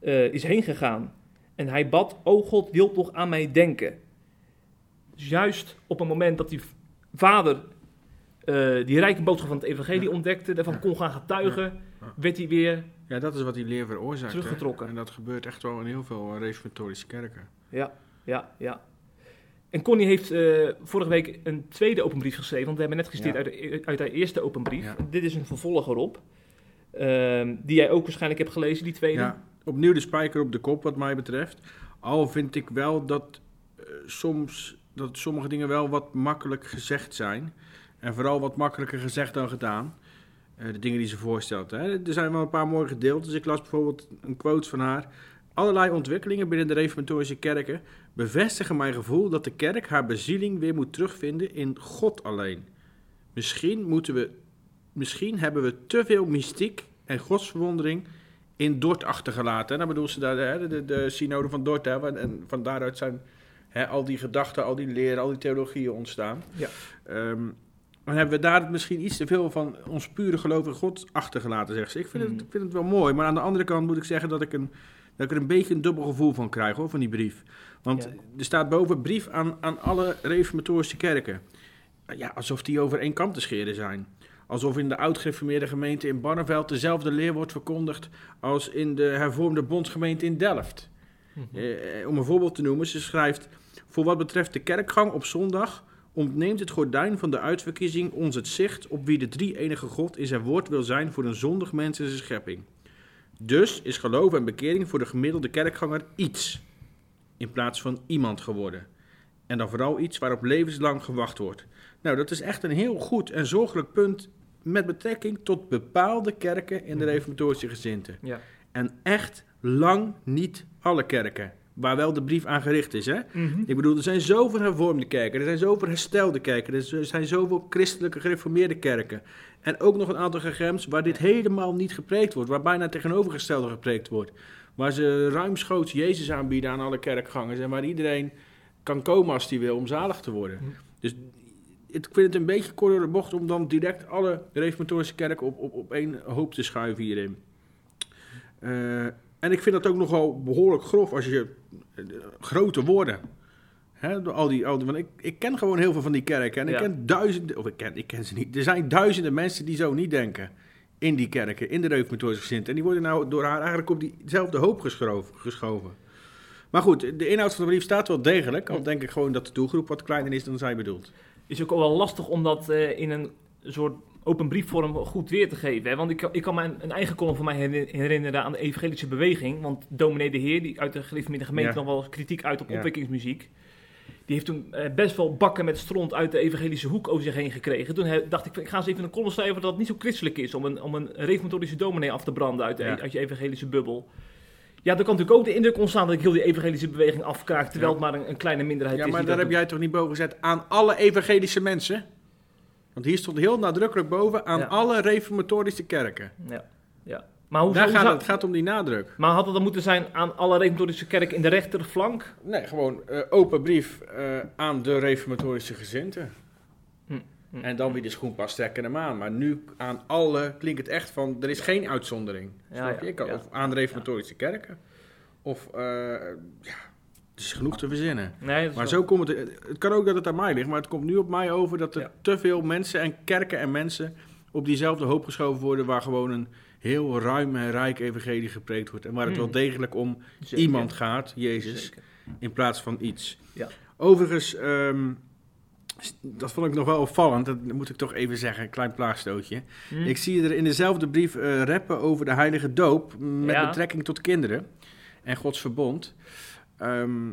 eh, is heen gegaan. En hij bad, o God, wil toch aan mij denken. Dus juist op een moment dat die vader eh, die rijke boodschap van het evangelie ontdekte, daarvan kon gaan getuigen, Ja. werd hij weer, Ja, dat is wat die leer veroorzaakt. hè. Teruggetrokken. En dat gebeurt echt wel in heel veel eh, reformatorische kerken. ja, ja, ja. En Connie heeft eh, vorige week een tweede openbrief geschreven, want we hebben net gesteerd Ja. uit, de- uit haar eerste openbrief. Ja. Dit is een vervolg erop, ehm, die jij ook waarschijnlijk hebt gelezen, die tweede. Ja, opnieuw de spijker op de kop wat mij betreft. Al vind ik wel dat, eh, soms, dat sommige dingen wel wat makkelijk gezegd zijn. En vooral wat makkelijker gezegd dan gedaan. Eh, de dingen die ze voorstelt. Hè. Er zijn wel een paar mooie gedeeltes. Ik las bijvoorbeeld een quote van haar. Allerlei ontwikkelingen binnen de reformatorische kerken bevestigen mijn gevoel dat de kerk haar bezieling weer moet terugvinden in God alleen. Misschien, moeten we, misschien hebben we te veel mystiek en godsverwondering in Dort achtergelaten. En dan bedoelt ze daar de, de, de synode van Dort. Hè, en van daaruit zijn hè, al die gedachten, al die leren, al die theologieën ontstaan. Ja. Ehm, dan hebben we daar misschien iets te veel van ons pure geloof in God achtergelaten, zegt ze. Ik vind, het, Mhm. ik vind het wel mooi, maar aan de andere kant moet ik zeggen dat ik, een, dat ik er een beetje een dubbel gevoel van krijg, hoor, van die brief. Want Ja. er staat boven brief aan, aan alle reformatorische kerken. Ja, alsof die over één kam te scheren zijn. Alsof in de oud-gereformeerde gemeente in Barneveld dezelfde leer wordt verkondigd als in de hervormde bondsgemeente in Delft. Eh, om een voorbeeld te noemen, ze schrijft... Voor wat betreft de kerkgang op zondag... ontneemt het gordijn van de uitverkiezing ons het zicht... op wie de drie-enige God in zijn woord wil zijn... voor een zondig mens in zijn schepping. Dus is geloof en bekering voor de gemiddelde kerkganger iets... in plaats van iemand geworden. En dan vooral iets waarop levenslang gewacht wordt. Nou, dat is echt een heel goed en zorgelijk punt... met betrekking tot bepaalde kerken in de reformatorische gezinten. Ja. En echt lang niet alle kerken. Waar wel de brief aan gericht is. Hè? Mhm. Ik bedoel, er zijn zoveel hervormde kerken, er zijn zoveel herstelde kerken, er zijn zoveel christelijke gereformeerde kerken. En ook nog een aantal gegems waar dit helemaal niet gepreekt wordt, waar bijna tegenovergestelde gepreekt wordt. Waar ze ruimschoots Jezus aanbieden aan alle kerkgangers en waar iedereen kan komen als hij wil om zalig te worden. Mhm. Dus ik vind het een beetje kort door de bocht om dan direct alle reformatorische kerken op, op, op één hoop te schuiven hierin. Eh, en ik vind dat ook nogal behoorlijk grof als je eh, grote woorden. Hè, al die, al die, want ik, ik ken gewoon heel veel van die kerken. En ik ken duizenden, of ik ken, ik ken ze niet. Er zijn duizenden mensen die zo niet denken. In die kerken, in de reformatorische gezin. En die worden nou door haar eigenlijk op diezelfde hoop geschoven. geschoven. Maar goed, de inhoud van de brief staat wel degelijk. Al denk ik gewoon dat de doelgroep wat kleiner is dan zij bedoelt. is ook wel lastig om dat eh, in een soort open briefvorm goed weer te geven. Hè? Want ik, ik kan me een, een eigen column van mij herinner- herinneren aan de evangelische beweging. Want dominee de Heer, die uit de gereformeerde gemeente Ja. nog wel kritiek uit op Ja. opwekkingsmuziek. Die heeft toen eh, best wel bakken met stront uit de evangelische hoek over zich heen gekregen. Toen he- dacht ik, ik ga eens even een column schrijven dat het niet zo christelijk is om een, om een reformatorische dominee af te branden uit, de, Ja. uit je evangelische bubbel. Ja, dan kan natuurlijk ook de indruk ontstaan dat ik heel die evangelische beweging afkraak, terwijl Ja. het maar een, een kleine minderheid Ja, is. maar die daar heb jij toch niet boven gezet aan alle evangelische mensen? Want hier stond heel nadrukkelijk boven aan Ja. alle reformatorische kerken. Ja, ja. Maar hoe, Daar hoe gaat zou- het, het gaat om die nadruk. Maar had het dan moeten zijn aan alle reformatorische kerken in de rechterflank? Nee, gewoon eh, open brief eh, aan de reformatorische gezinten. Hm, hm. En dan wie de schoen past, trekken hem aan. Maar nu aan alle klinkt het echt van, er is geen uitzondering. Ja, Snap je? kan-. Of aan de reformatorische kerken. Of, eh, ja, is genoeg te verzinnen. Nee, Maar wel- zo komt het. Het kan ook dat het aan mij ligt, maar het komt nu op mij over dat er Ja. te veel mensen en kerken en mensen op diezelfde hoop geschoven worden, waar gewoon een heel ruim en rijk evangelie gepreekt wordt. En waar het Hmm. wel degelijk om Zeker. iemand gaat, Jezus, Zeker. in plaats van iets. Ja. Overigens, ehm, dat vond ik nog wel opvallend, dat moet ik toch even zeggen, een klein plaagstootje. Hm? Ik zie er in dezelfde brief eh, rappen over de heilige doop met Ja. betrekking tot kinderen en Gods verbond. Ehm,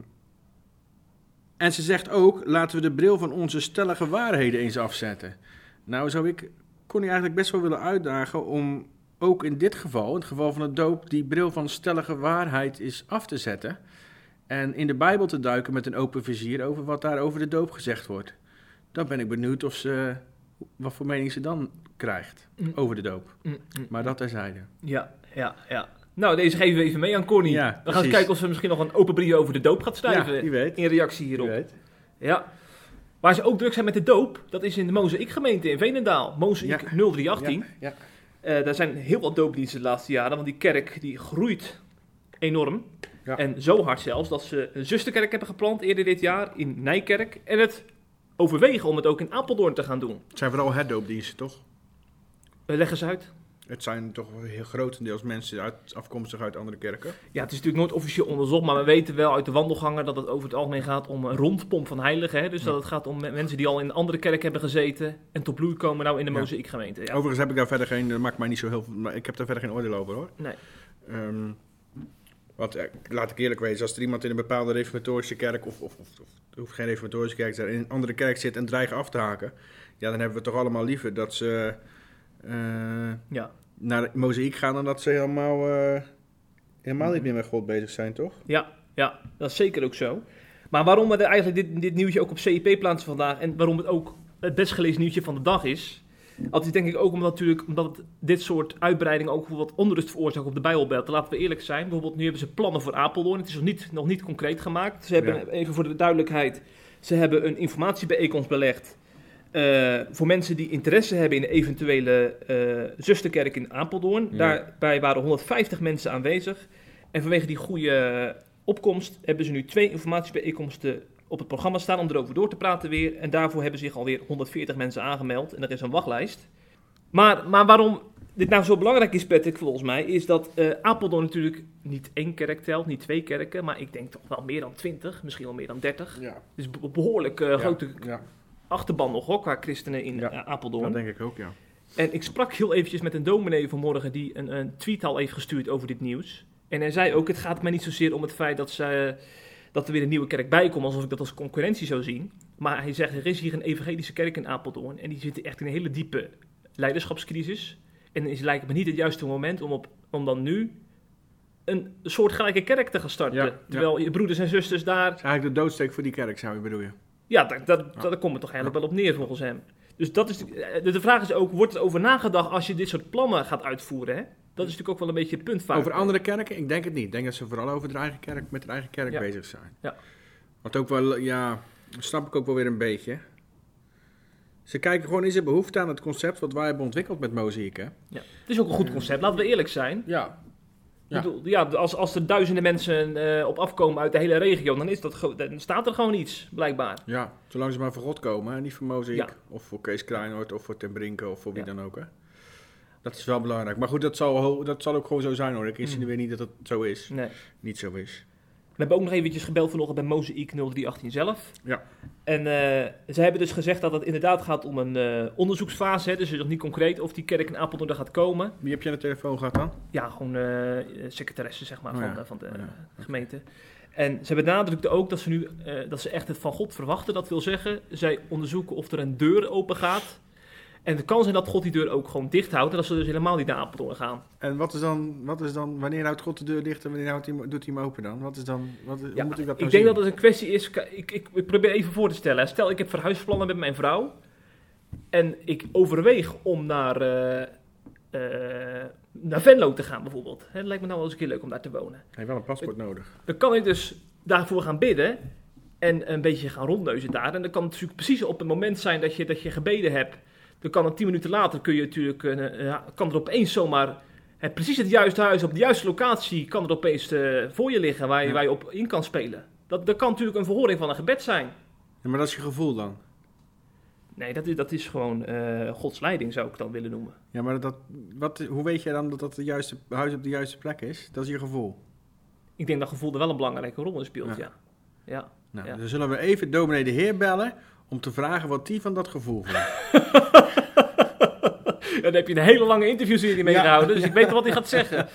en ze zegt ook, laten we de bril van onze stellige waarheden eens afzetten. Nou zou ik Connie eigenlijk best wel willen uitdagen om ook in dit geval, in het geval van het doop, die bril van stellige waarheid is af te zetten. En in de Bijbel te duiken met een open vizier over wat daar over de doop gezegd wordt. Dan ben ik benieuwd of ze, wat voor mening ze dan krijgt Mm. over de doop. Hm, hm. Maar dat terzijde. Ja, ja, ja. Nou, deze geven we even mee aan Connie. Ja, we gaan eens kijken of ze misschien nog een open brief over de doop gaat schrijven. Ja, wie weet. In reactie hierop. weet. Ja. Waar ze ook druk zijn met de doop, dat is in de Mozaïek gemeente in Veenendaal. Mozaïek Ja. 0318. Ja, Eh, daar zijn heel wat doopdiensten de laatste jaren, want die kerk die groeit enorm. Ja. En zo hard zelfs dat ze een zusterkerk hebben geplant eerder dit jaar in Nijkerk. En het overwegen om het ook in Apeldoorn te gaan doen. Het zijn vooral herdoopdiensten, toch? Eh, leg eens uit. Het zijn toch heel grotendeels mensen uit, afkomstig uit andere kerken. Ja, het is natuurlijk nooit officieel onderzocht, maar we weten wel uit de wandelgangen dat het over het algemeen gaat om een rondpomp van heiligen. Hè? Dus dat het gaat om me- mensen die al in een andere kerk hebben gezeten en tot bloei komen nou in de Ja. Mozaïekgemeente. Ja. Overigens heb ik daar verder geen, dat maakt mij niet zo heel veel, maar ik heb daar verder geen oordeel over hoor. Nee. Ehm, want eh, laat ik eerlijk wezen, als er iemand in een bepaalde reformatorische kerk, of, of, of, of er hoeft geen reformatorische kerk te zijn, in een andere kerk zit en dreigt af te haken, ja, dan hebben we toch allemaal liever dat ze Ja. naar de mozaïek gaan dan dat ze helemaal, eh, helemaal niet meer met God bezig zijn, toch? Ja, ja, dat is zeker ook zo. Maar waarom we eigenlijk dit, dit nieuwtje ook op CIP plaatsen vandaag en waarom het ook het best gelezen nieuwtje van de dag is, dat is denk ik ook omdat, natuurlijk, omdat het dit soort uitbreidingen ook wat onrust veroorzaakt op de Bijbelbelt. Laten we eerlijk zijn. Bijvoorbeeld nu hebben ze plannen voor Apeldoorn. Het is nog niet, nog niet concreet gemaakt. Ze hebben, Ja. even voor de duidelijkheid, ze hebben een informatiebijeenkomst belegd eh, voor mensen die interesse hebben in de eventuele eh, zusterkerk in Apeldoorn. Ja. Daarbij waren 150 mensen aanwezig. En vanwege die goede opkomst hebben ze nu twee informatiebijeenkomsten op het programma staan om erover door te praten weer. En daarvoor hebben zich alweer 140 mensen aangemeld. En er is een wachtlijst. Maar, maar waarom dit nou zo belangrijk is, Patrick, volgens mij, is dat eh, Apeldoorn natuurlijk niet één kerk telt, niet twee kerken, maar ik denk toch wel meer dan 20, misschien wel meer dan 30. Ja. Dus be- behoorlijk eh, grote Ja, achterban nog hoor, qua christenen in Ja, eh, Apeldoorn. dat denk ik ook, ja. En ik sprak heel eventjes met een dominee vanmorgen die een, een tweet al heeft gestuurd over dit nieuws. En hij zei ook, het gaat mij niet zozeer om het feit dat, ze, dat er weer een nieuwe kerk bij komt, alsof ik dat als concurrentie zou zien. Maar hij zegt, er is hier een evangelische kerk in Apeldoorn en die zit echt in een hele diepe leiderschapscrisis. En is lijkt me niet het juiste moment om, op, om dan nu een soortgelijke kerk te gaan starten. Ja, ja. Terwijl je broeders en zusters daar... Eigenlijk de doodsteek voor die kerk, zou je bedoelen. Ja, daar, daar, daar komt het toch eigenlijk wel op neer volgens hem. Dus dat is, de, de vraag is ook, wordt er over nagedacht als je dit soort plannen gaat uitvoeren? Hè? Dat is natuurlijk ook wel een beetje het punt vaak. Over andere kerken? Ik denk het niet. Ik denk dat ze vooral over de eigen kerk, met de eigen kerk Ja. bezig zijn. Ja. Wat ook wel, ja, dat snap ik ook wel weer een beetje. Ze kijken gewoon, is er behoefte aan het concept wat wij hebben ontwikkeld met Mozaïek, hè? Ja. Het is ook een goed concept, laten we eerlijk zijn. Ja. Bedoel, ja, als, als er duizenden mensen eh, op afkomen uit de hele regio, dan, is dat, dan staat er gewoon iets, blijkbaar. Ja, zolang ze maar voor God komen, hè? niet voor. Ja. Of voor Kees Kleinoort, of voor Ten Brinke, of voor wie Ja. dan ook, hè? Dat is wel belangrijk. Maar goed, dat zal, dat zal ook gewoon zo zijn, hoor. Ik insinueer niet dat het zo is. Nee. Niet zo is. We hebben ook nog eventjes gebeld vanochtend bij Mozaïek 0318 zelf. Ja. En eh ze hebben dus gezegd dat het inderdaad gaat om een eh, onderzoeksfase. Hè, dus het is nog niet concreet of die kerk in Apeldoorn er gaat komen. Wie heb je aan de telefoon gehad dan? Ja, gewoon eh secretaresse zeg maar, Oh van, ja. van de Oh ja, gemeente. En ze benadrukten ook dat ze nu dat ze echt het van God verwachten. Dat wil zeggen, zij onderzoeken of er een deur open gaat. En het kan zijn dat God die deur ook gewoon dicht houdt. En dat ze dus helemaal niet naar Apeldoorn gaan. En wat is dan, wat is dan wanneer houdt God de deur dicht en wanneer houdt hij, hem- doet hij hem open dan? Wat is dan, wat, hoe moet ik dat ik nou denk zien? dat het een kwestie is. Ik, ik, ik probeer even voor te stellen. Stel, ik heb verhuisplannen met mijn vrouw. En ik overweeg om naar, eh, eh, naar Venlo te gaan, bijvoorbeeld. Hè, Het lijkt me nou wel eens een keer leuk om daar te wonen. Hij heeft wel een paspoort nodig. Dan kan ik dus daarvoor gaan bidden. En een beetje gaan rondneuzen daar. En dan kan het natuurlijk precies op het moment zijn dat je, dat je gebeden hebt. Dan kan het tien minuten later kun je natuurlijk, eh, ja, kan er opeens zomaar het, precies het juiste huis op de juiste locatie kan er opeens eh, voor je liggen waar je, Ja. waar je op in kan spelen. Dat, dat kan natuurlijk een verhoring van een gebed zijn. Ja, maar dat is je gevoel dan. Nee, dat is, dat is gewoon eh, Gods leiding, zou ik dan willen noemen. Ja, maar dat, wat, hoe weet jij dan dat dat het juiste huis op de juiste plek is? Dat is je gevoel. Ik denk dat gevoel er wel een belangrijke rol in speelt, Ja. ja. ja. Nou, Ja. dan zullen we even dominee de Heer bellen om te vragen wat die van dat gevoel vindt. En dan heb je een hele lange interviewserie mee Ja. gehouden, dus ik weet wat hij gaat zeggen.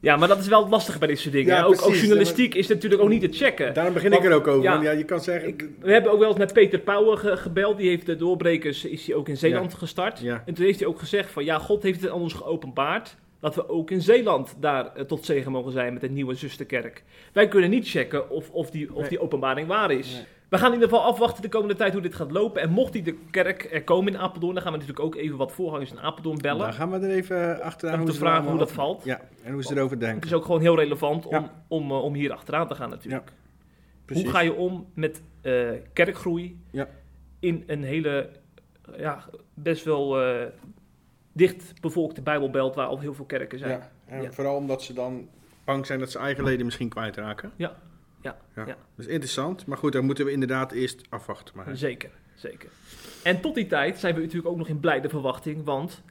ja, maar dat is wel lastig bij dit soort dingen. Ja, ook, journalistiek is natuurlijk ook niet te checken. Daarom begin Want- ik er ook over. ja. ja, je kan zeggen... Ik- we hebben ook wel eens met Peter Pauwen ge- gebeld. Die heeft de doorbrekers, is hij ook in Zeeland gestart. Ja. En toen heeft hij ook gezegd van ja, God heeft het aan ons geopenbaard. Dat we ook in Zeeland daar eh, tot zegen mogen zijn met een nieuwe zusterkerk. Wij kunnen niet checken of, of, die, of die openbaring waar is. Nee. We gaan in ieder geval afwachten de komende tijd hoe dit gaat lopen. En mocht die de kerk er komen in Apeldoorn, dan gaan we natuurlijk ook even wat voorgangers in Apeldoorn bellen. Dan gaan we er even achteraan om te vragen hoe dat valt. Ja, en hoe ze erover Het denken. is ook gewoon heel relevant om, Ja. om, eh, om hier achteraan te gaan natuurlijk. Hoe ga je om met eh, kerkgroei Ja. in een hele, ja, best wel dicht bevolkte Bijbelbelt waar al heel veel kerken zijn? Ja, en Ja. vooral omdat ze dan bang zijn dat ze eigen leden misschien kwijtraken. Ja, ja, ja. Dat is interessant. Maar goed, dan moeten we inderdaad eerst afwachten. Maar. Zeker, zeker. En tot die tijd zijn we natuurlijk ook nog in blijde verwachting, want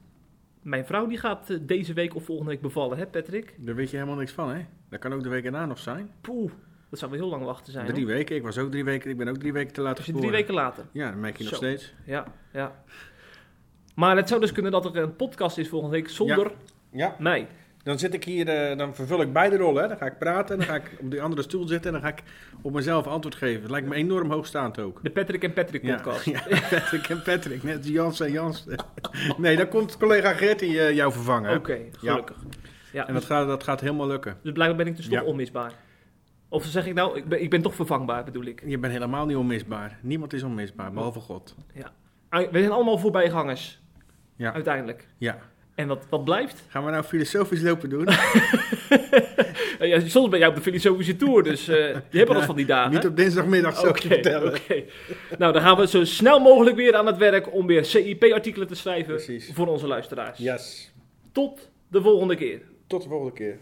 mijn vrouw die gaat eh, deze week of volgende week bevallen, hè Patrick? Daar weet je helemaal niks van, hè? Dat kan ook de week erna nog zijn. Poeh, dat zou wel heel lang wachten zijn. Drie hoor. weken. Ik was ook drie weken. Ik ben ook drie weken te laat je geboren. drie weken later. Ja, dan merk je nog Zo. steeds. Ja, ja. Maar het zou dus kunnen dat er een podcast is volgende week zonder Ja. mij. Dan zit ik hier, eh, dan vervul ik beide rollen. Hè. Dan ga ik praten, dan ga ik op die andere stoel zitten en dan ga ik op mezelf antwoord geven. Het lijkt me enorm hoogstaand ook. De Patrick en Patrick Ja, podcast. ja, Patrick en Patrick, net Jans en Jans. Nee, dan komt collega Gertie eh, jou vervangen. Oké, gelukkig. Ja. En dat gaat, dat gaat helemaal lukken. Dus blijkbaar ben ik dus toch Ja. onmisbaar. Of zeg ik nou, ik ben, ik ben toch vervangbaar, bedoel ik. Je bent helemaal niet onmisbaar. Niemand is onmisbaar, behalve God. Ah, We zijn allemaal voorbijgangers. Ja. Uiteindelijk. Ja. En wat, wat blijft? Gaan we nou filosofisch lopen doen? Ja, soms ben jij op de filosofische tour, dus je hebt wel eens van die dagen. Niet op dinsdagmiddag zo Oké, te vertellen. oké. Nou, dan gaan we zo snel mogelijk weer aan het werk om weer CIP-artikelen te schrijven Precies. voor onze luisteraars. Yes. Tot de volgende keer. Tot de volgende keer.